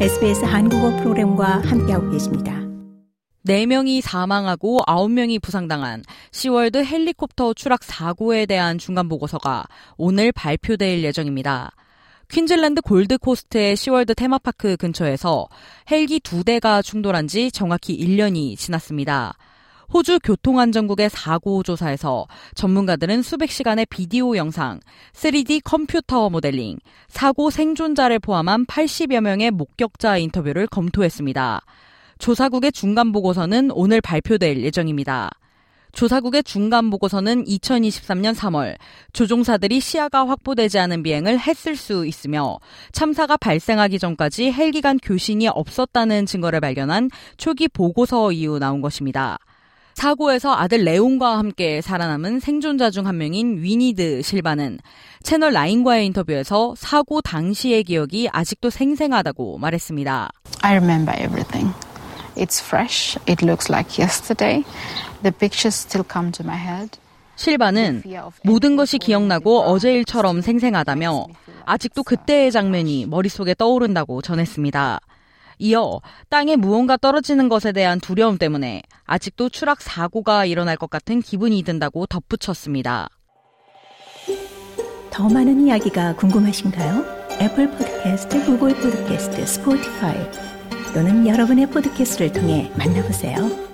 SBS 한국어 프로그램과 함께하고 계십니다. 4명이 사망하고 9명이 부상당한 시월드 헬리콥터 추락 사고에 대한 중간 보고서가 오늘 발표될 예정입니다. 퀸즐랜드 골드코스트의 시월드 테마파크 근처에서 헬기 두 대가 충돌한 지 정확히 1년이 지났습니다. 호주 교통안전국의 사고 조사에서 전문가들은 수백 시간의 비디오 영상, 3D 컴퓨터 모델링, 사고 생존자를 포함한 80여 명의 목격자 인터뷰를 검토했습니다. 조사국의 중간 보고서는 오늘 발표될 예정입니다. 조사국의 중간 보고서는 2023년 3월 조종사들이 시야가 확보되지 않은 비행을 했을 수 있으며 참사가 발생하기 전까지 헬기 간 교신이 없었다는 증거를 발견한 초기 보고서 이후 나온 것입니다. 사고에서 아들 레온과 함께 살아남은 생존자 중 한 명인 위니드 실바는 채널 라인과의 인터뷰에서 사고 당시의 기억이 아직도 생생하다고 말했습니다. I remember everything. It's fresh. It looks like yesterday. The pictures still come to my head. 실바는 모든 것이 기억나고 어제 일처럼 생생하다며 아직도 그때의 장면이 머릿속에 떠오른다고 전했습니다. 이어 땅에 무언가 떨어지는 것에 대한 두려움 때문에 아직도 추락 사고가 일어날 것 같은 기분이 든다고 덧붙였습니다. 더 많은 이야기가 궁금하신가요? Apple Podcast, Google Podcast, Spotify 또는 여러분의 podcast를 통해 만나보세요.